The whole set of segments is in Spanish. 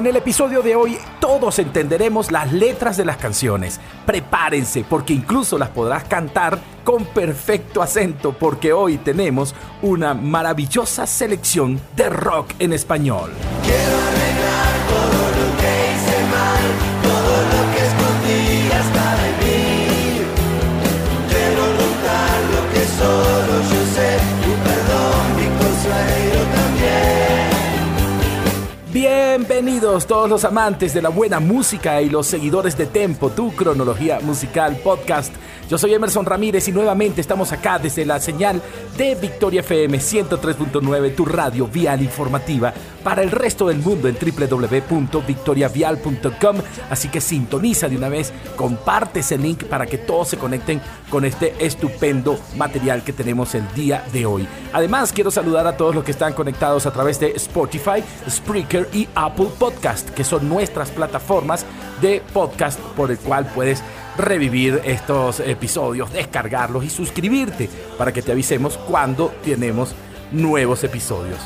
En el episodio de hoy todos entenderemos las letras de las canciones. Prepárense porque incluso las podrás cantar con perfecto acento porque hoy tenemos una maravillosa selección de rock en español. Quiero arreglar todo lo que hice mal, todo lo que escondí hasta de mí. Quiero lo que solo yo Bienvenidos todos los amantes de la buena música y los seguidores de Tempo, tu cronología musical podcast. Yo soy Emerson Ramírez y nuevamente estamos acá desde la señal de Victoria FM 103.9, tu radio vial informativa para el resto del mundo en www.victoriavial.com. Así que sintoniza de una vez, comparte ese link para que todos se conecten con este estupendo material que tenemos el día de hoy. Además, quiero saludar a todos los que están conectados a través de Spotify, Spreaker y Apple Podcast, que son nuestras plataformas de podcast por el cual puedes revivir estos episodios, descargarlos y suscribirte para que te avisemos cuando tenemos nuevos episodios.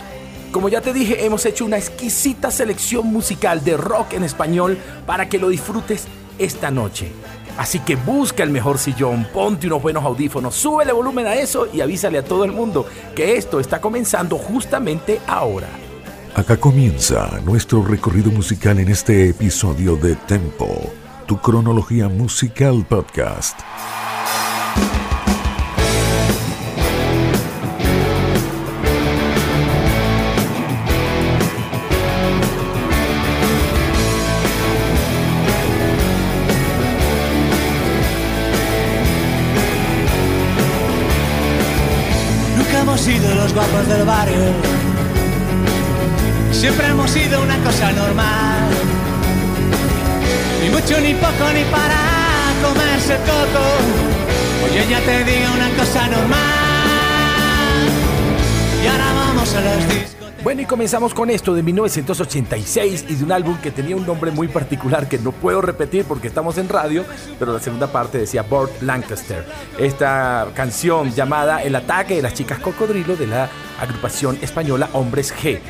Como ya te dije, hemos hecho una exquisita selección musical de rock en español para que lo disfrutes esta noche. Así que busca el mejor sillón, ponte unos buenos audífonos, súbele volumen a eso y avísale a todo el mundo que esto está comenzando justamente ahora. Acá comienza nuestro recorrido musical en este episodio de Tempo, tu cronología musical podcast. Nunca hemos sido los guapos del barrio. Siempre hemos sido una cosa normal. Ni mucho, ni poco, ni para comerse coco. Oye, ya te digo una cosa normal. Y ahora vamos a los discos. Bueno, y comenzamos con esto de 1986 y de un álbum que tenía un nombre muy particular que no puedo repetir porque estamos en radio, pero la segunda parte decía Burt Lancaster. Esta canción llamada El ataque de las chicas cocodrilo de la agrupación española Hombres G.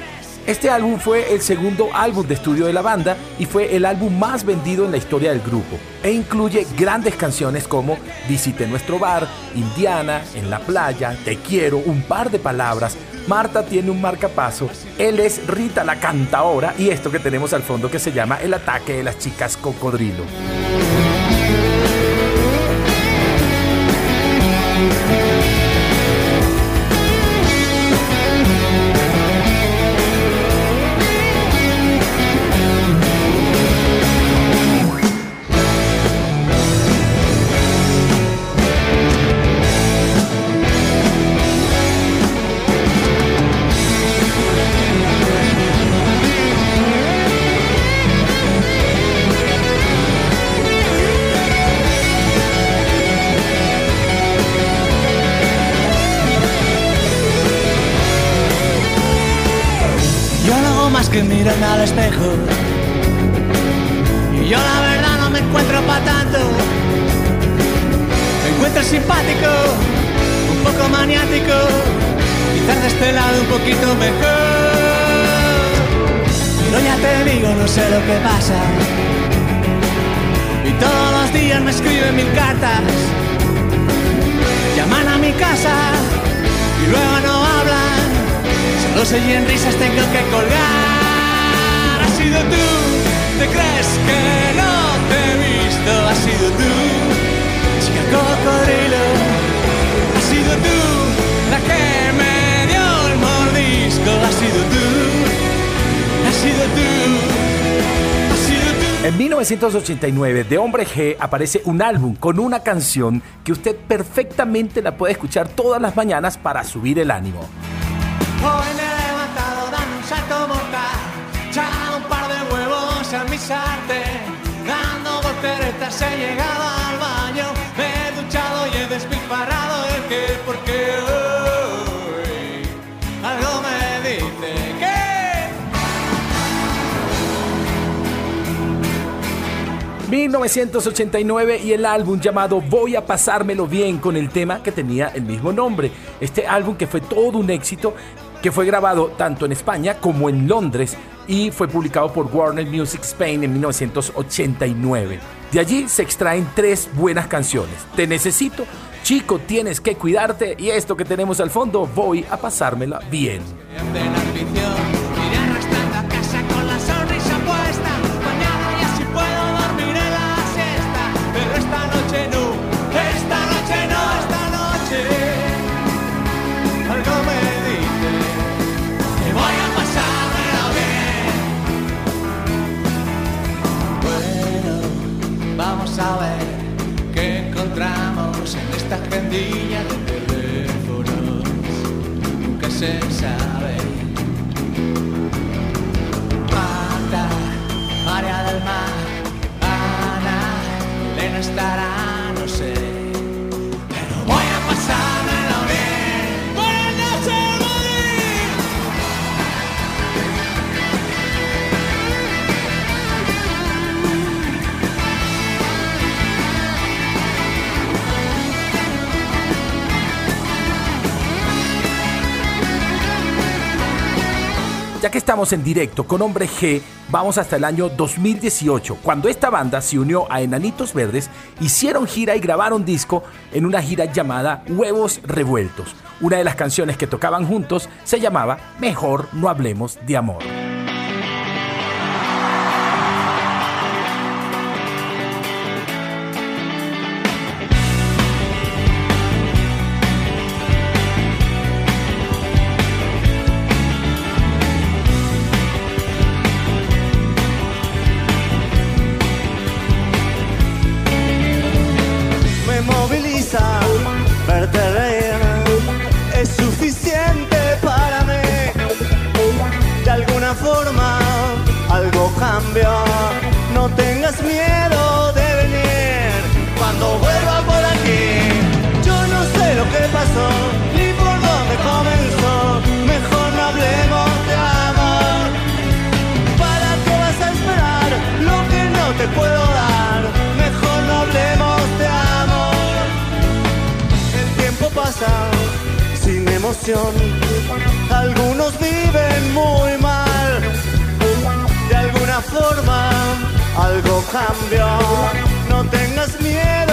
Este álbum fue el segundo álbum de estudio de la banda y fue el álbum más vendido en la historia del grupo e incluye grandes canciones como Visite nuestro bar, Indiana, En la playa, Te quiero, Un par de palabras, Marta tiene un marcapaso, él es Rita la cantaora y esto que tenemos al fondo que se llama El ataque de las chicas cocodrilo. Un poco maniático. Quizás de este lado un poquito mejor. Pero ya te digo, no sé lo que pasa. Y todos los días me escriben mil cartas. Llaman a mi casa y luego no hablan. Solo se oyen risas, tengo que colgar. Has sido tú, ¿te crees que no te he visto? Has sido tú, cocodrilo. Has sido tú, la que me dio el mordisco. Has sido tú, has sido tú, has sido tú. En 1989, de Hombre G aparece un álbum con una canción que usted perfectamente la puede escuchar todas las mañanas para subir el ánimo. Hoy me he levantado dando un salto mortal, echado un par de huevos a mi sartén, dando volteretas he llegado al baño, despilfarrado que porque hoy algo me dice que 1989 y el álbum llamado Voy a pasármelo bien con el tema que tenía el mismo nombre. Este álbum que fue todo un éxito que fue grabado tanto en España como en Londres y fue publicado por Warner Music Spain en 1989. De allí se extraen tres buenas canciones. Te necesito, chico, tienes que cuidarte y esto que tenemos al fondo, voy a pasármela bien. En directo con Hombre G, vamos hasta el año 2018, cuando esta banda se unió a Enanitos Verdes, hicieron gira y grabaron disco en una gira llamada Huevos Revueltos. Una de las canciones que tocaban juntos se llamaba Mejor no hablemos de amor. Algunos viven muy mal. De alguna forma algo cambió. No tengas miedo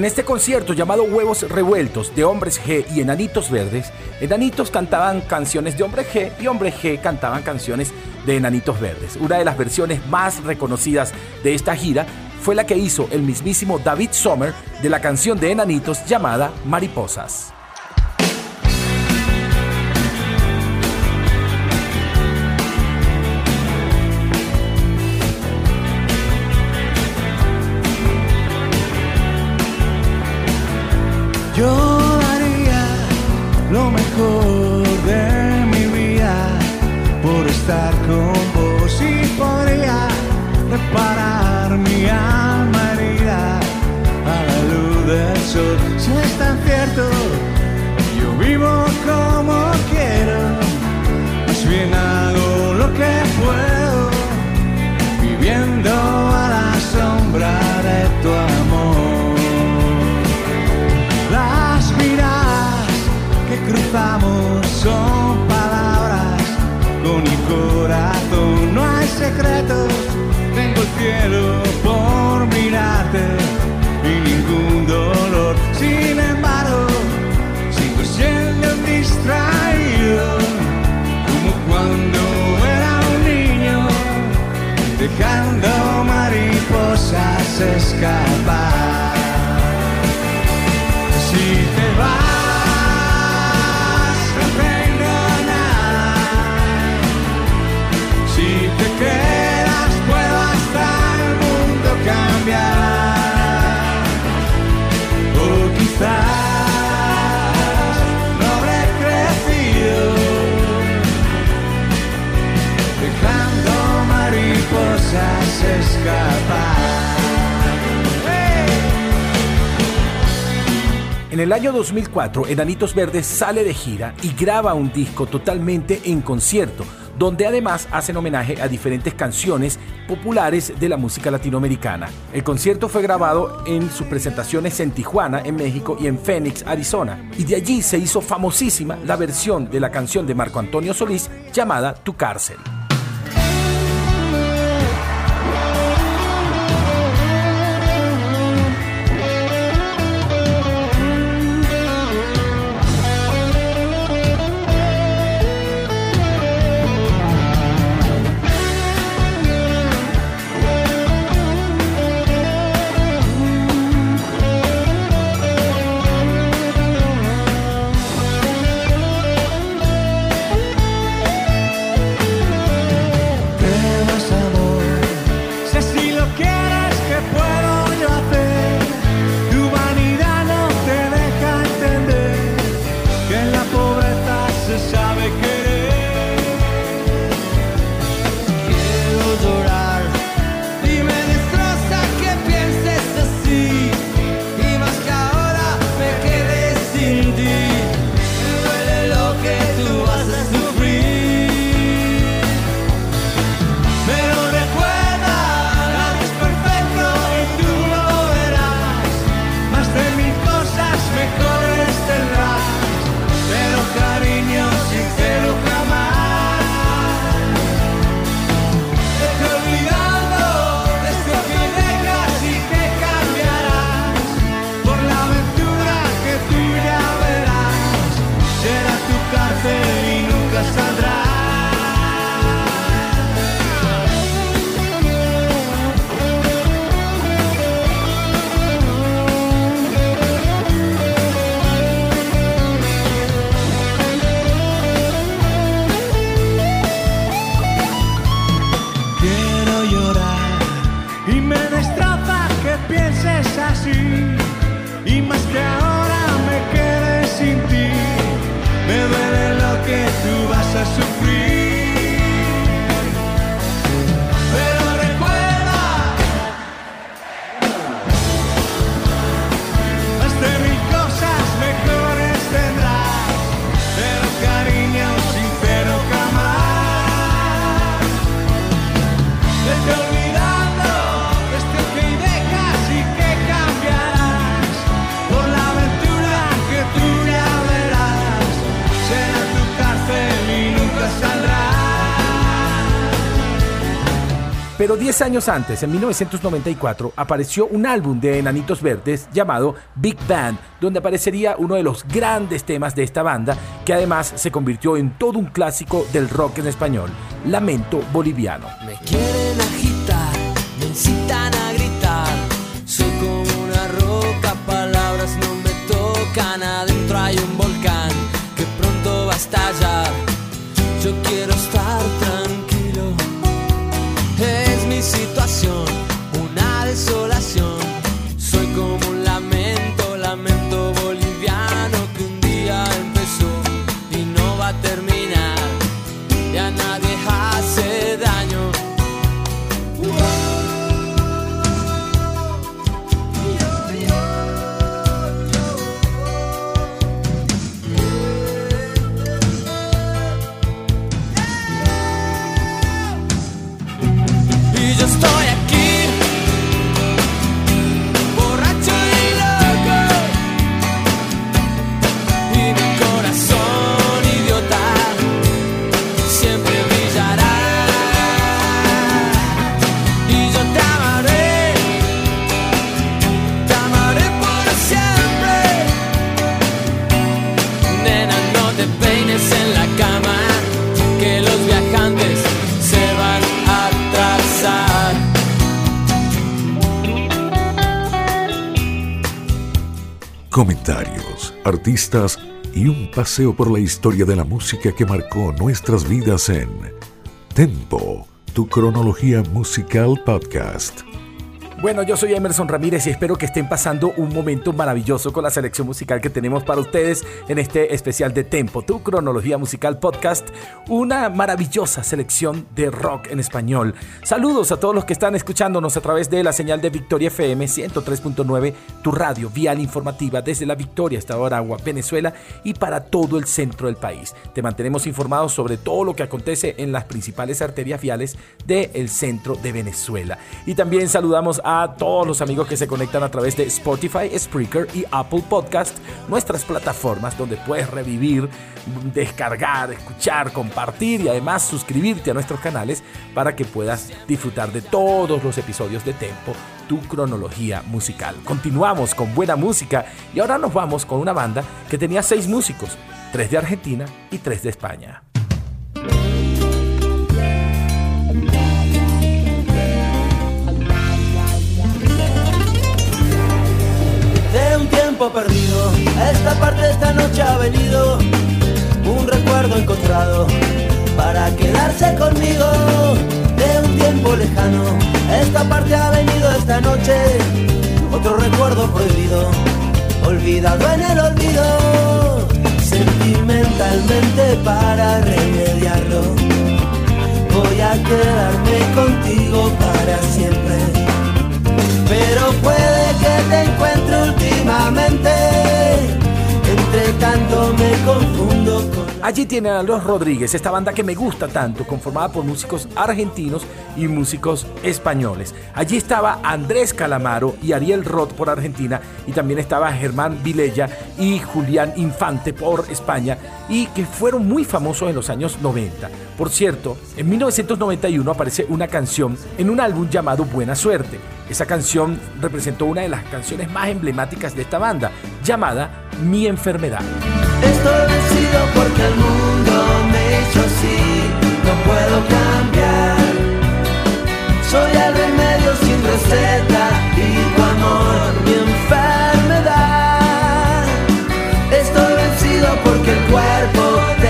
En este concierto llamado Huevos Revueltos de Hombres G y Enanitos Verdes, Enanitos cantaban canciones de Hombre G y Hombre G cantaban canciones de Enanitos Verdes. Una de las versiones más reconocidas de esta gira fue la que hizo el mismísimo David Sommer de la canción de Enanitos llamada Mariposas. Yo daría lo mejor de mi vida por estar con escapar. Si te vas, no tengo. Si te quedas, puedo hasta el mundo cambiar. O quizás no habré crecido, dejando mariposas escapar. Año 2004, Enanitos Verdes sale de gira y graba un disco totalmente en concierto, donde además hacen homenaje a diferentes canciones populares de la música latinoamericana. El concierto fue grabado en sus presentaciones en Tijuana, en México, y en Phoenix, Arizona. Y de allí se hizo famosísima la versión de la canción de Marco Antonio Solís llamada Tu cárcel. Pero 10 años antes, en 1994, apareció un álbum de Enanitos Verdes llamado Big Band, donde aparecería uno de los grandes temas de esta banda, que además se convirtió en todo un clásico del rock en español, Lamento Boliviano. Me quieren agitar, me incitan a gritar, soy como una roca, palabras no me tocan, adentro hay un volcán que pronto va a estallar, yo quiero estar comentarios, artistas y un paseo por la historia de la música que marcó nuestras vidas en Tempo, tu cronología musical podcast. Bueno, yo soy Emerson Ramírez y espero que estén pasando un momento maravilloso con la selección musical que tenemos para ustedes en este especial de Tempo, tu cronología musical podcast, una maravillosa selección de rock en español. Saludos a todos los que están escuchándonos a través de la señal de Victoria FM 103.9, tu radio vial informativa desde la Victoria hasta Aragua, Venezuela y para todo el centro del país. Te mantenemos informados sobre todo lo que acontece en las principales arterias viales del centro de Venezuela. Y también saludamos a a todos los amigos que se conectan a través de Spotify, Spreaker y Apple Podcast, nuestras plataformas donde puedes revivir, descargar, escuchar, compartir y además suscribirte a nuestros canales para que puedas disfrutar de todos los episodios de Tempo, tu cronología musical. Continuamos con buena música y ahora nos vamos con una banda que tenía seis músicos, tres de Argentina y tres de España. Perdido. Esta parte esta noche ha venido un recuerdo encontrado para quedarse conmigo de un tiempo lejano. Esta parte ha venido esta noche otro recuerdo prohibido, olvidado en el olvido, sentimentalmente para remediarlo. Voy a quedarme contigo Allí tienen a Los Rodríguez, esta banda que me gusta tanto, conformada por músicos argentinos y músicos españoles. Allí estaba Andrés Calamaro y Ariel Roth por Argentina, y también estaba Germán Vilella y Julián Infante por España, y que fueron muy famosos en los años 90. Por cierto, en 1991 aparece una canción en un álbum llamado Buena Suerte. Esa canción representó una de las canciones más emblemáticas de esta banda, llamada Mi Enfermedad. Estoy vencido porque el mundo me hizo así, no puedo cambiar. Soy el remedio sin receta y tu amor mi enfermedad. Estoy vencido porque el cuerpo de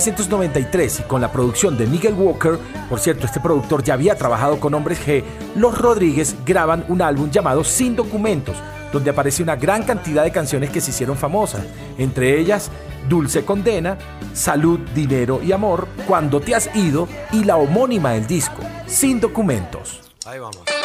1993, y con la producción de Miguel Walker, por cierto, este productor ya había trabajado con hombres G, los Rodríguez graban un álbum llamado Sin Documentos, donde aparece una gran cantidad de canciones que se hicieron famosas, entre ellas Dulce Condena, Salud, Dinero y Amor, Cuando te has ido y la homónima del disco, Sin Documentos. Ahí vamos.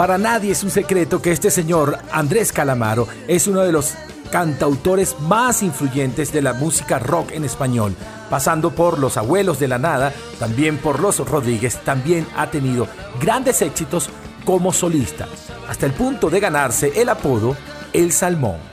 Para nadie es un secreto que este señor, Andrés Calamaro, es uno de los cantautores más influyentes de la música rock en español, pasando por Los Abuelos de la Nada, también por Los Rodríguez, también ha tenido grandes éxitos como solista, hasta el punto de ganarse el apodo El Salmón.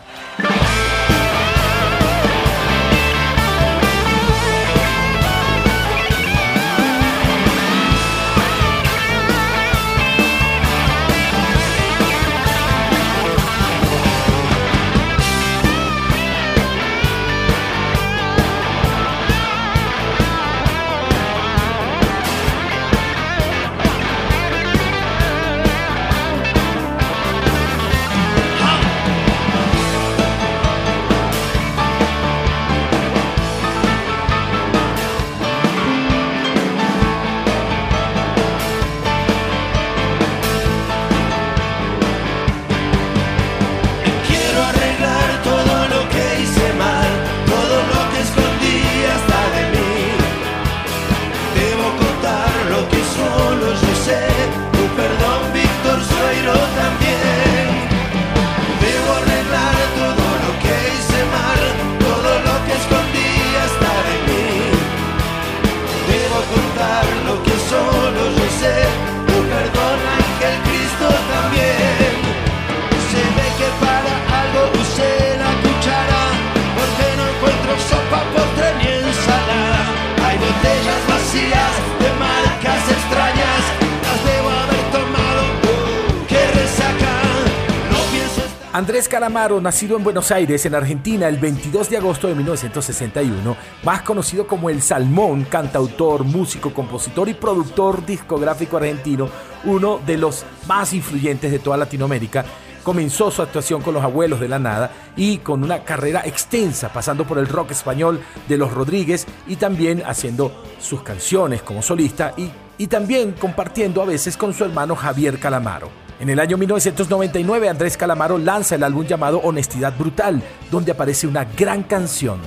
Calamaro, nacido en Buenos Aires, en Argentina, el 22 de agosto de 1961, más conocido como El Salmón, cantautor, músico, compositor y productor discográfico argentino, uno de los más influyentes de toda Latinoamérica, comenzó su actuación con los abuelos de la nada y con una carrera extensa, pasando por el rock español de los Rodríguez y también haciendo sus canciones como solista y, y también compartiendo a veces con su hermano Javier Calamaro. En el año 1999 Andrés Calamaro lanza el álbum llamado Honestidad Brutal, donde aparece una gran canción,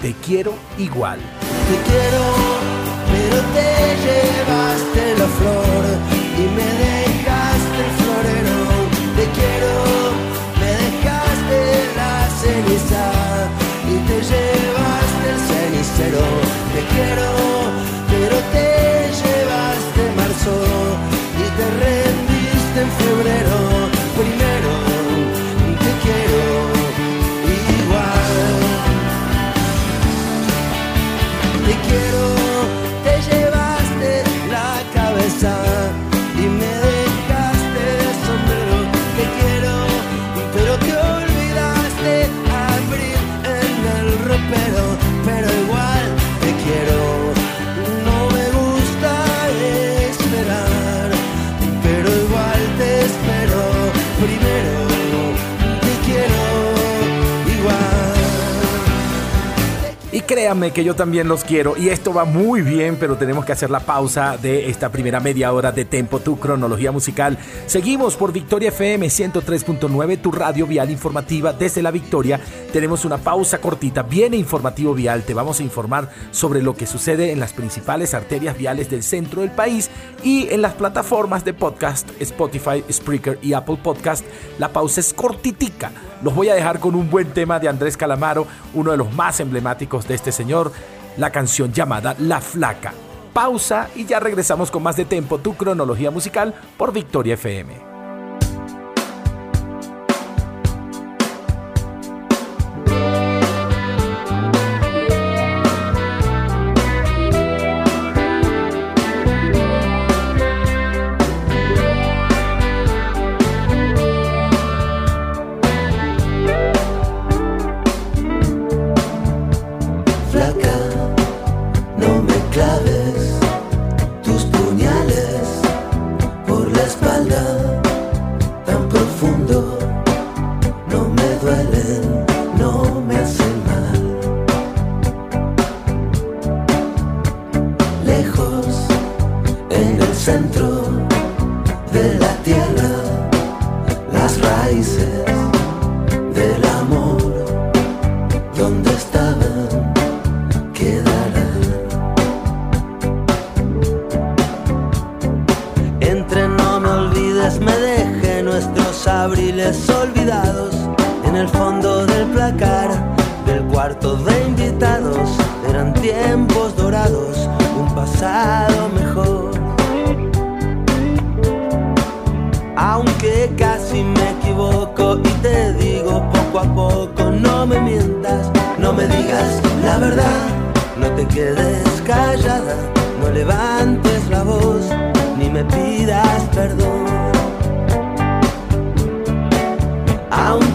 Te quiero igual. Te quiero, pero te llevaste la flor y me dejaste el florero. Te quiero, me dejaste la ceniza y te llevaste el cenicero. Te quiero, pero te llevaste marzo créanme que yo también los quiero y esto va muy bien, pero tenemos que hacer la pausa de esta primera media hora de Tempo, tu cronología musical. Seguimos por Victoria FM 103.9, tu radio vial informativa desde la Victoria. Tenemos una pausa cortita, viene informativo vial, te vamos a informar sobre lo que sucede en las principales arterias viales del centro del país y en las plataformas de podcast Spotify, Spreaker y Apple Podcast. La pausa es cortitica. Los voy a dejar con un buen tema de Andrés Calamaro, uno de los más emblemáticos de este señor, la canción llamada La Flaca. Pausa y ya regresamos con más de Tempo, tu cronología musical por Victoria FM.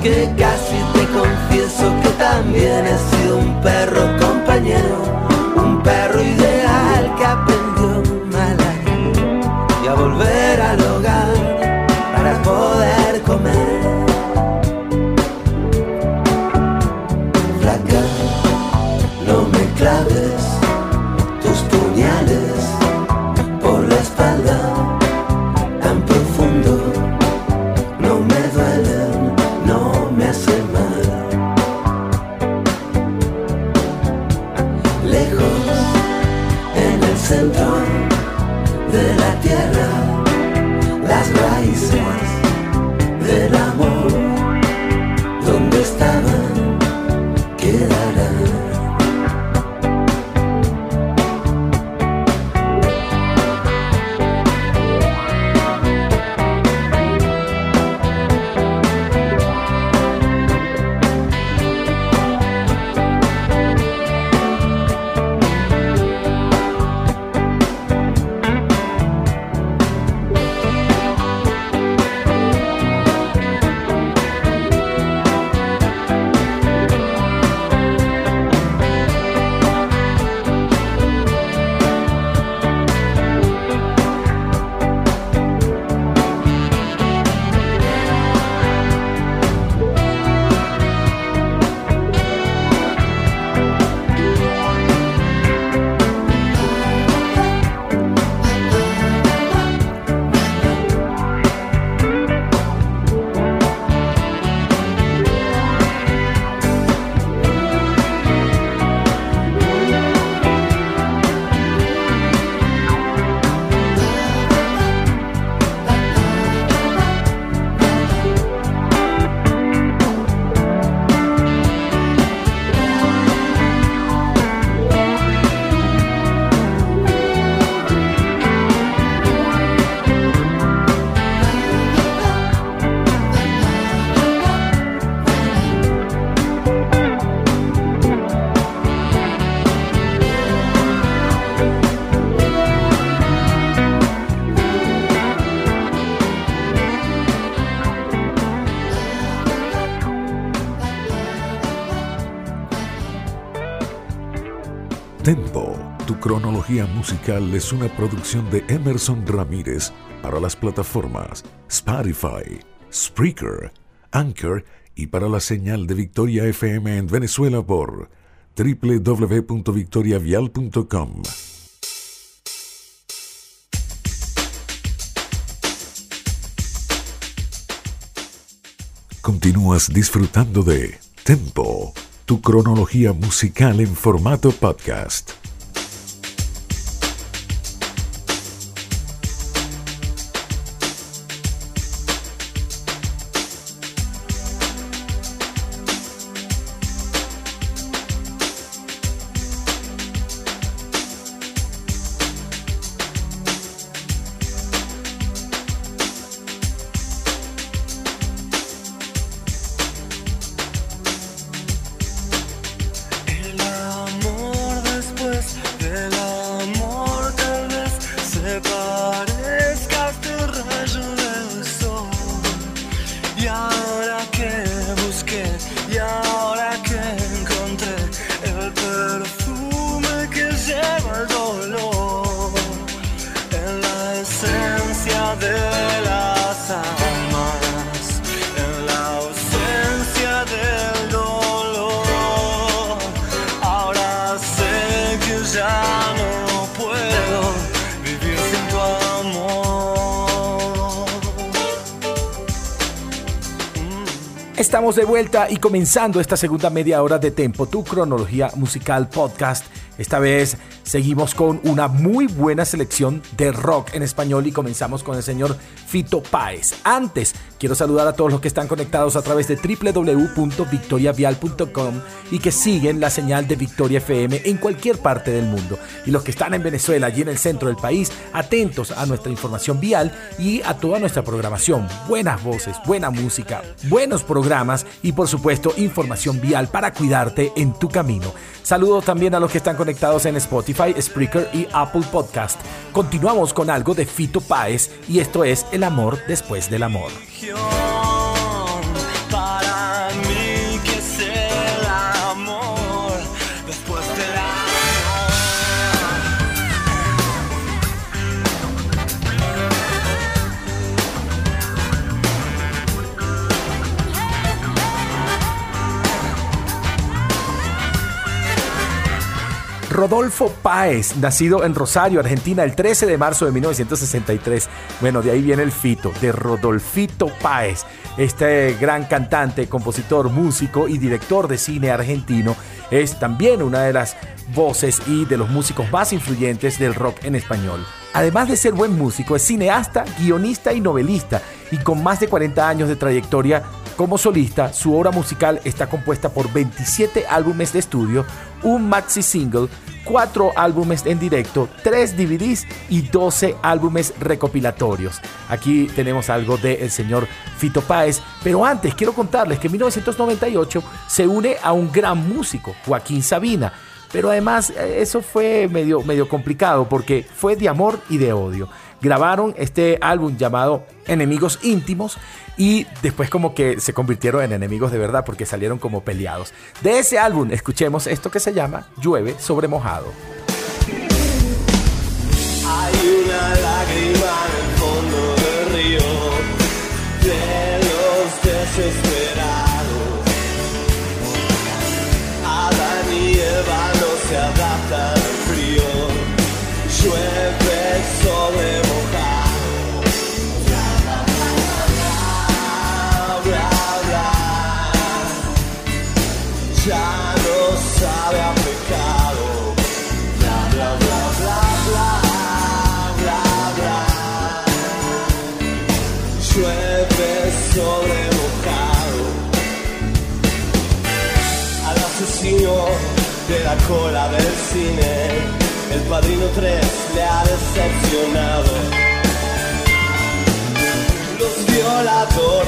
que casi te confieso que también es Antología Musical es una producción de Emerson Ramírez para las plataformas Spotify, Spreaker, Anchor y para la señal de Victoria FM en Venezuela por www.victoriavial.com. Continúas disfrutando de Tempo, tu cronología musical en formato podcast. estamos de vuelta y comenzando esta segunda media hora de Tempo, tu cronología musical podcast. Esta vez Seguimos con una muy buena selección de rock en español y comenzamos con el señor Fito Páez. Antes, quiero saludar a todos los que están conectados a través de www.victoriavial.com y que siguen la señal de Victoria FM en cualquier parte del mundo. Y los que están en Venezuela y en el centro del país, atentos a nuestra información vial y a toda nuestra programación. Buenas voces, buena música, buenos programas y por supuesto información vial para cuidarte en tu camino. Saludos también a los que están conectados en Spotify, Spreaker y Apple Podcast. Continuamos con algo de Fito Páez y esto es El amor después del amor. Rodolfo Páez, nacido en Rosario, Argentina, el 13 de marzo de 1963. Bueno, de ahí viene el fito, de Rodolfito Páez, este gran cantante, compositor, músico y director de cine argentino. Es también una de las voces y de los músicos más influyentes del rock en español. Además de ser buen músico, es cineasta, guionista y novelista, y con más de 40 años de trayectoria como solista, su obra musical está compuesta por 27 álbumes de estudio, un maxi single, 4 álbumes en directo, 3 DVDs y 12 álbumes recopilatorios. Aquí tenemos algo del señor Fito Páez, pero antes quiero contarles que en 1998 se une a un gran músico, Joaquín Sabina. Pero además eh, eso fue medio, medio complicado porque fue de amor y de odio. Grabaron este álbum llamado Enemigos Íntimos y después como que se convirtieron en enemigos de verdad porque salieron como peleados. De ese álbum escuchemos esto que se llama Llueve sobre mojado. Hay una lágrima en el fondo del río de los desesperados. No se la cola del cine, el padrino 3 le ha decepcionado. Los violadores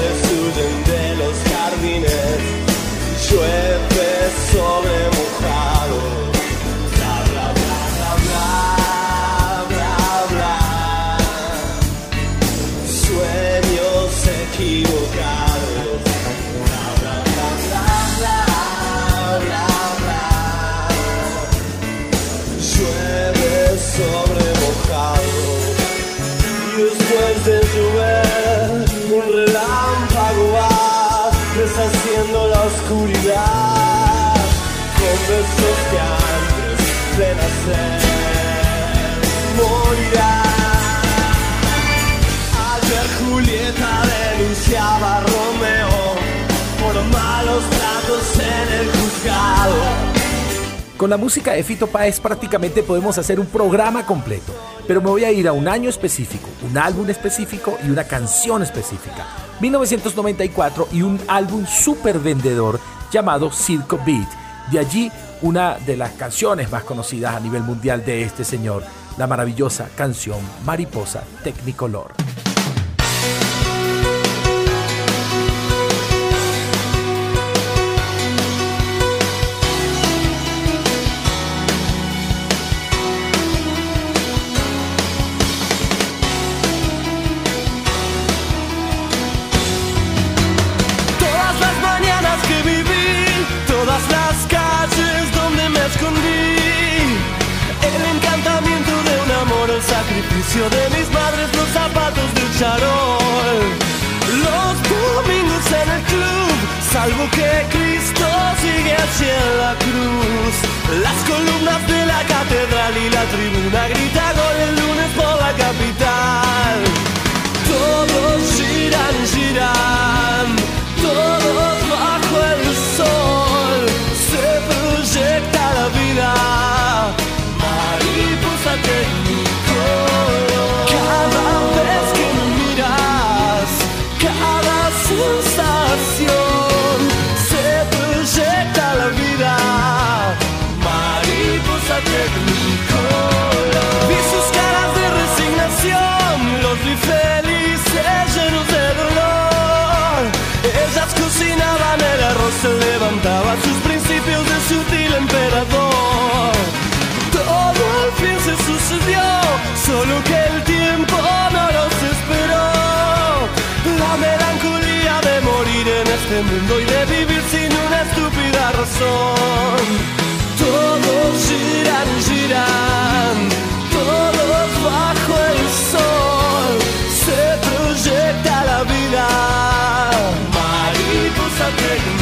Con la música de Fito Páez prácticamente podemos hacer un programa completo, pero me voy a ir a un año específico, un álbum específico y una canción específica. 1994 y un álbum súper vendedor llamado Circo Beat. De allí una de las canciones más conocidas a nivel mundial de este señor, la maravillosa canción Mariposa Technicolor. De mis madres, los zapatos del charol, los domingos en el club, salvo que Cristo sigue hacia la cruz, las columnas de la catedral y la tribuna grita gol el lunes por la capital. Todos giran, giran, todos bajo el sol, se proyecta la vida. María la Todos giran, giran, todos bajo el sol. Se proyecta la vida, mariposa tecnicolor.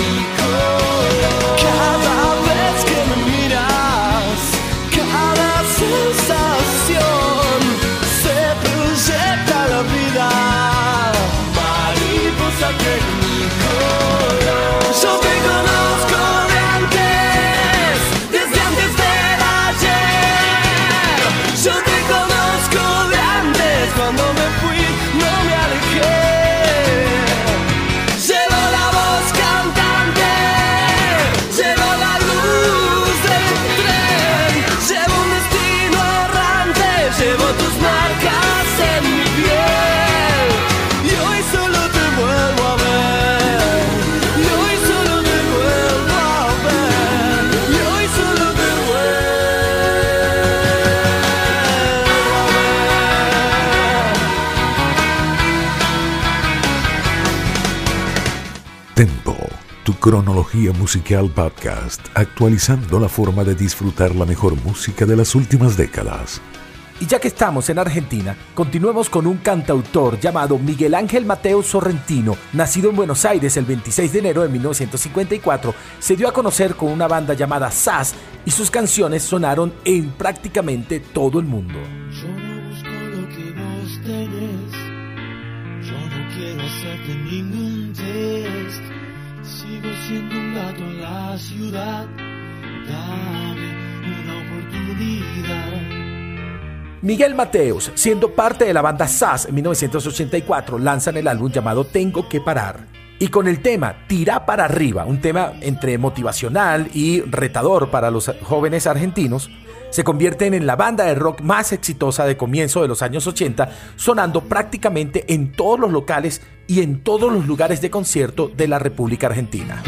Cronología musical podcast, actualizando la forma de disfrutar la mejor música de las últimas décadas. Y ya que estamos en Argentina, continuemos con un cantautor llamado Miguel Ángel Mateo Sorrentino, nacido en Buenos Aires el 26 de enero de 1954, se dio a conocer con una banda llamada SAS y sus canciones sonaron en prácticamente todo el mundo. Ciudad. Dame una oportunidad. Miguel Mateos, siendo parte de la banda SAS en 1984, lanzan el álbum llamado Tengo que parar. Y con el tema Tira para arriba, un tema entre motivacional y retador para los jóvenes argentinos, se convierten en la banda de rock más exitosa de comienzo de los años 80, sonando prácticamente en todos los locales y en todos los lugares de concierto de la República Argentina.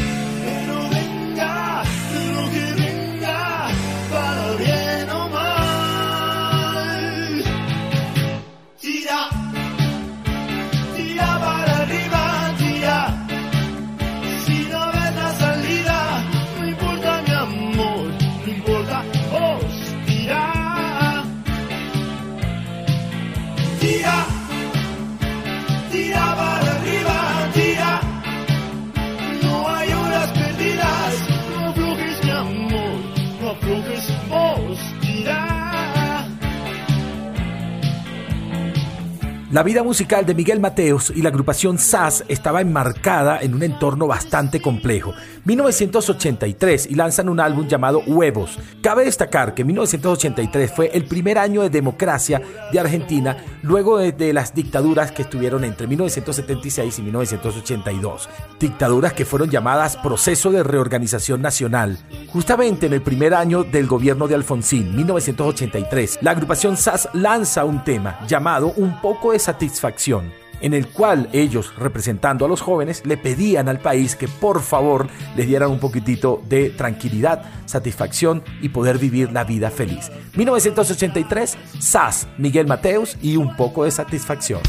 La vida musical de Miguel Mateos y la agrupación SAS estaba enmarcada en un entorno bastante complejo. 1983 y lanzan un álbum llamado Huevos. Cabe destacar que 1983 fue el primer año de democracia de Argentina luego de, las dictaduras que estuvieron entre 1976 y 1982. Dictaduras que fueron llamadas Proceso de Reorganización Nacional. Justamente en el primer año del gobierno de Alfonsín, 1983, la agrupación SAS lanza un tema llamado Un poco de satisfacción en el cual ellos, representando a los jóvenes, le pedían al país que por favor les dieran un poquitito de tranquilidad, satisfacción y poder vivir la vida feliz. 1983, SAS, Miguel Mateos y un poco de satisfacción.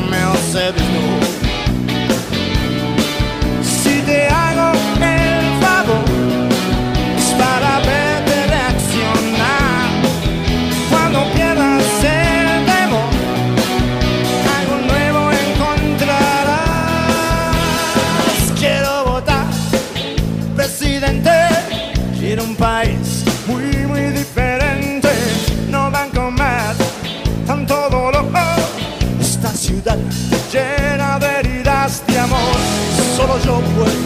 Carmel said there's no solo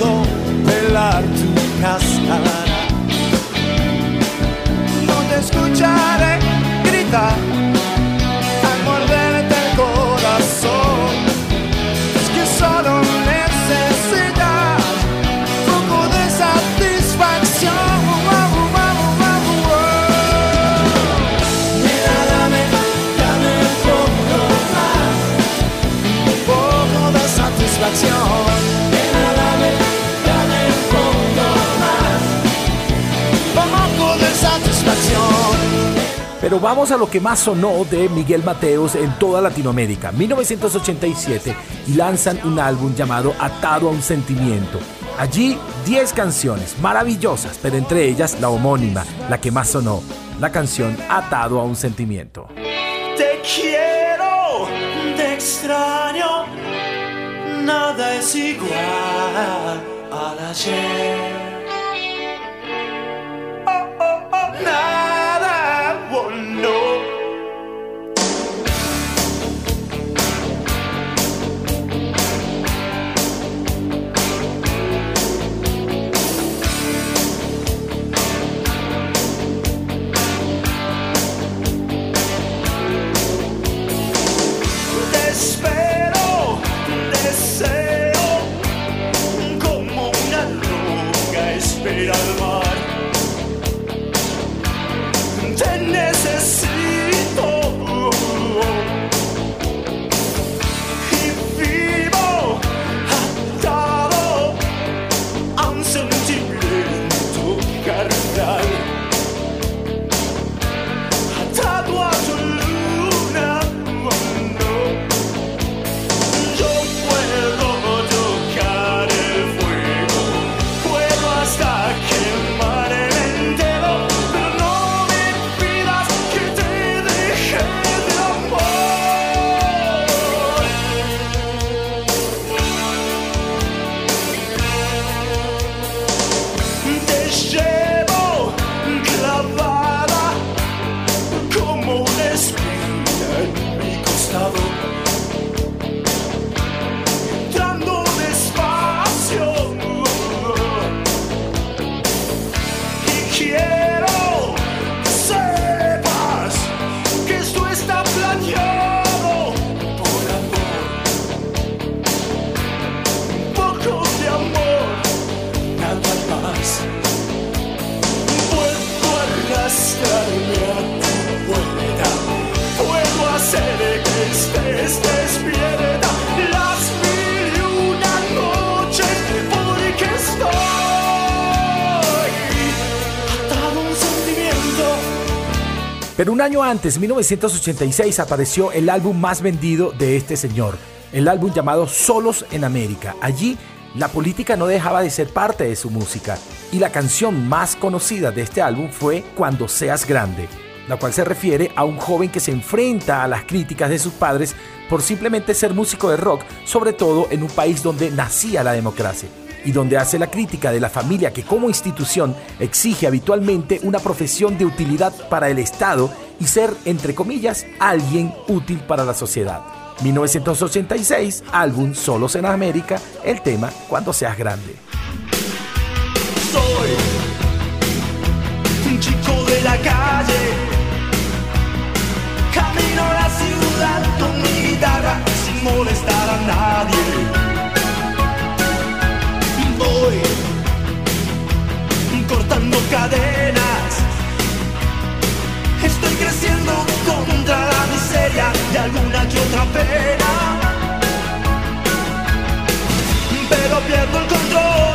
Pero vamos a lo que más sonó de Miguel Mateos en toda Latinoamérica. 1987 y lanzan un álbum llamado Atado a un sentimiento. Allí 10 canciones maravillosas, pero entre ellas la homónima, la que más sonó, la canción Atado a un sentimiento. Te quiero, te extraño, nada es igual al ayer. Pero un año antes, 1986, apareció el álbum más vendido de este señor, el álbum llamado Solos en América. Allí, la política no dejaba de ser parte de su música, y la canción más conocida de este álbum fue Cuando seas grande, la cual se refiere a un joven que se enfrenta a las críticas de sus padres por simplemente ser músico de rock, sobre todo en un país donde nacía la democracia y donde hace la crítica de la familia que como institución exige habitualmente una profesión de utilidad para el Estado y ser, entre comillas, alguien útil para la sociedad. 1986, álbum Solos en América, el tema Cuando seas grande. Soy un chico de la calle. Camino a la ciudad con mi guitarra sin molestar a nadie. Cortando cadenas. Estoy creciendo contra la miseria de alguna que otra pena. Pero pierdo el control.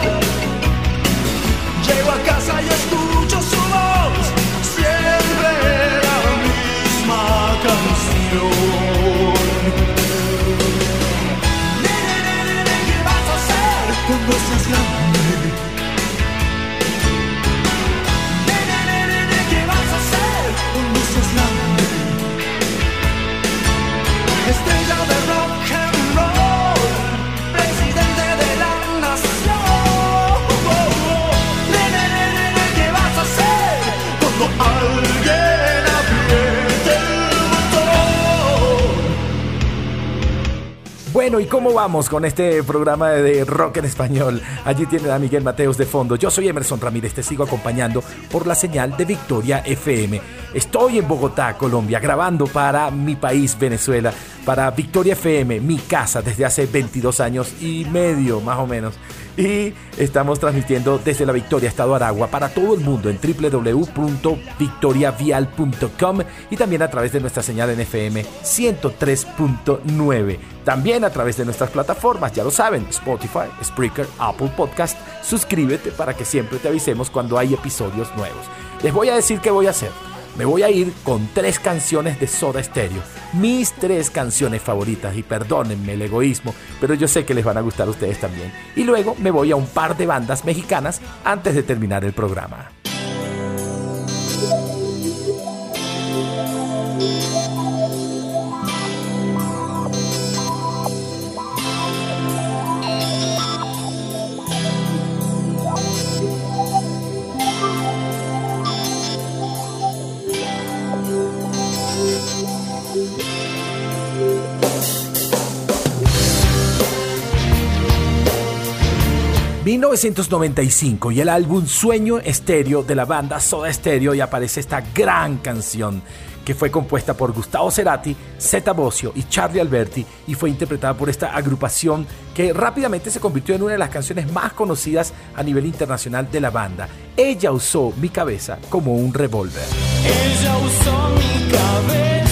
Bueno, ¿y cómo vamos con este programa de rock en español? Allí tienen a Miguel Mateos de fondo. Yo soy Emerson Ramírez, te sigo acompañando por la señal de Victoria FM. Estoy en Bogotá, Colombia, grabando para mi país, Venezuela, para Victoria FM, mi casa, desde hace 22 años y medio, más o menos. Y estamos transmitiendo desde la Victoria, Estado Aragua, para todo el mundo en www.victoriavial.com y también a través de nuestra señal en FM 103.9. También a través de nuestras plataformas, ya lo saben, Spotify, Spreaker, Apple Podcast. Suscríbete para que siempre te avisemos cuando hay episodios nuevos. Les voy a decir qué voy a hacer. Me voy a ir con tres canciones de Soda Stereo. Mis tres canciones favoritas. Y perdónenme el egoísmo, pero yo sé que les van a gustar a ustedes también. Y luego me voy a un par de bandas mexicanas antes de terminar el programa. ...1995 y el álbum Sueño Estéreo de la banda Soda Stereo y aparece esta gran canción que fue compuesta por Gustavo Cerati, Zeta Bosio y Charlie Alberti y fue interpretada por esta agrupación que rápidamente se convirtió en una de las canciones más conocidas a nivel internacional de la banda. Ella usó mi cabeza como un revólver. Ella usó mi cabeza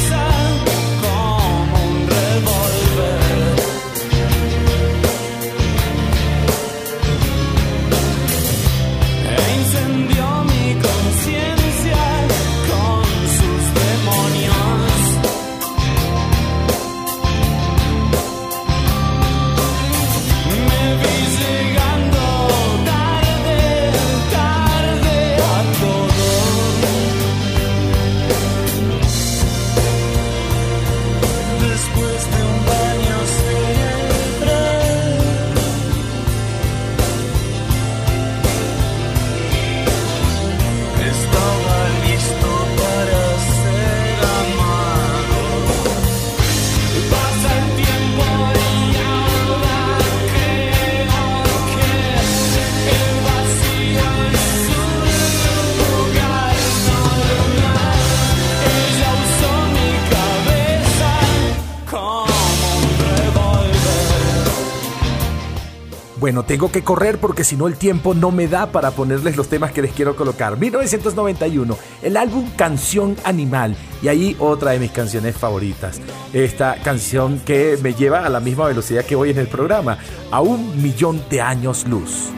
tengo que correr porque si no el tiempo no me da para ponerles los temas que les quiero colocar. 1991, el álbum Canción Animal. Y ahí otra de mis canciones favoritas. Esta canción que me lleva a la misma velocidad que voy en el programa, a un millón de años luz.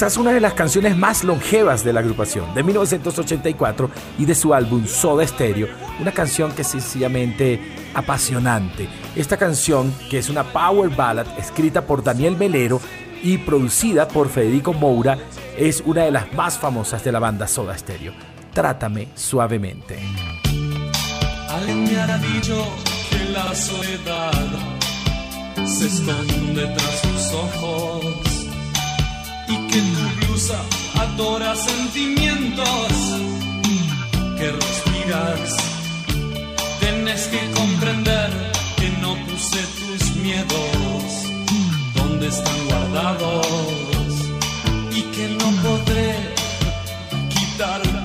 Quizás una de las canciones más longevas de la agrupación, de 1984 y de su álbum Soda Stereo, una canción que es sencillamente apasionante. Esta canción, que es una power ballad escrita por Daniel Melero y producida por Federico Moura, es una de las más famosas de la banda Soda Stereo. Trátame suavemente. La soledad se esconde tras ojos que tu blusa adora sentimientos que respiras. Tienes que comprender que no puse tus miedos donde están guardados y que no podré quitártelos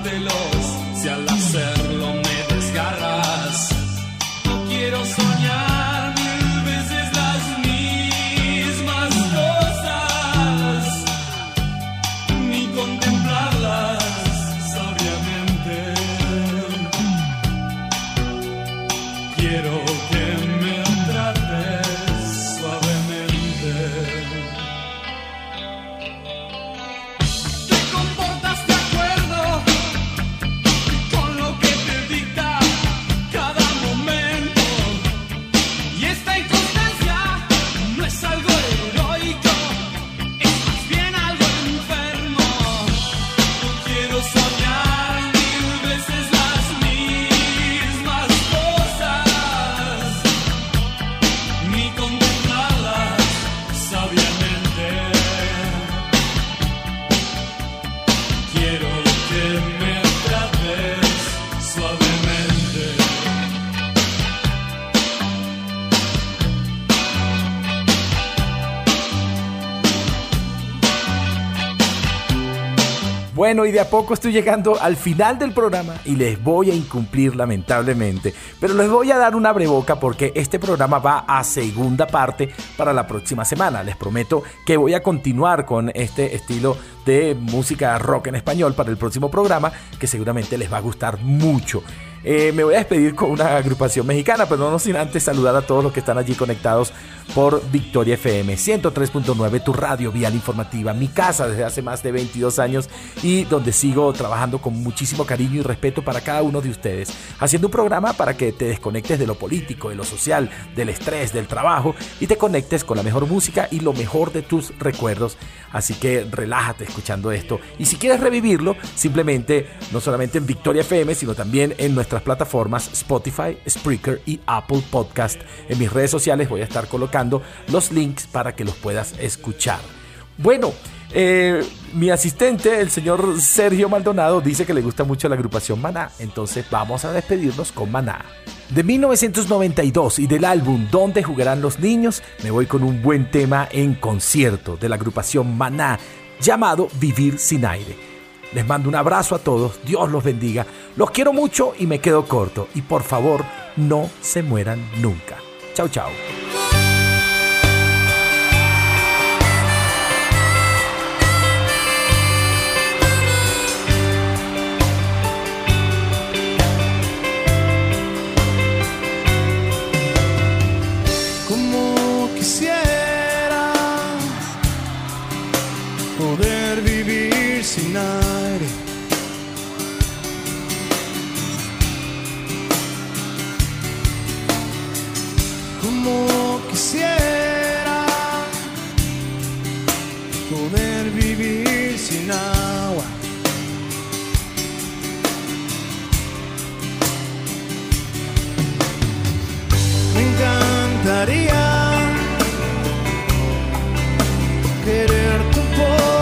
Bueno, y de a poco estoy llegando al final del programa y les voy a incumplir lamentablemente, pero les voy a dar una breboca porque este programa va a segunda parte para la próxima semana. Les prometo que voy a continuar con este estilo de música rock en español para el próximo programa que seguramente les va a gustar mucho. Eh, me voy a despedir con una agrupación mexicana, pero no sin antes saludar a todos los que están allí conectados por Victoria FM 103.9, tu radio vial informativa, mi casa desde hace más de 22 años y donde sigo trabajando con muchísimo cariño y respeto para cada uno de ustedes, haciendo un programa para que te desconectes de lo político, de lo social, del estrés, del trabajo y te conectes con la mejor música y lo mejor de tus recuerdos. Así que relájate escuchando esto y si quieres revivirlo, simplemente no solamente en Victoria FM, sino también en nuestras plataformas Spotify, Spreaker y Apple Podcast. En mis redes sociales voy a estar colocando los links para que los puedas escuchar. Bueno, eh, mi asistente, el señor Sergio Maldonado, dice que le gusta mucho la agrupación Maná, entonces vamos a despedirnos con Maná. De 1992 y del álbum Donde jugarán los niños, me voy con un buen tema en concierto de la agrupación Maná llamado Vivir sin aire. Les mando un abrazo a todos, Dios los bendiga, los quiero mucho y me quedo corto. Y por favor, no se mueran nunca. Chao, chao. Encantaría quererte un poco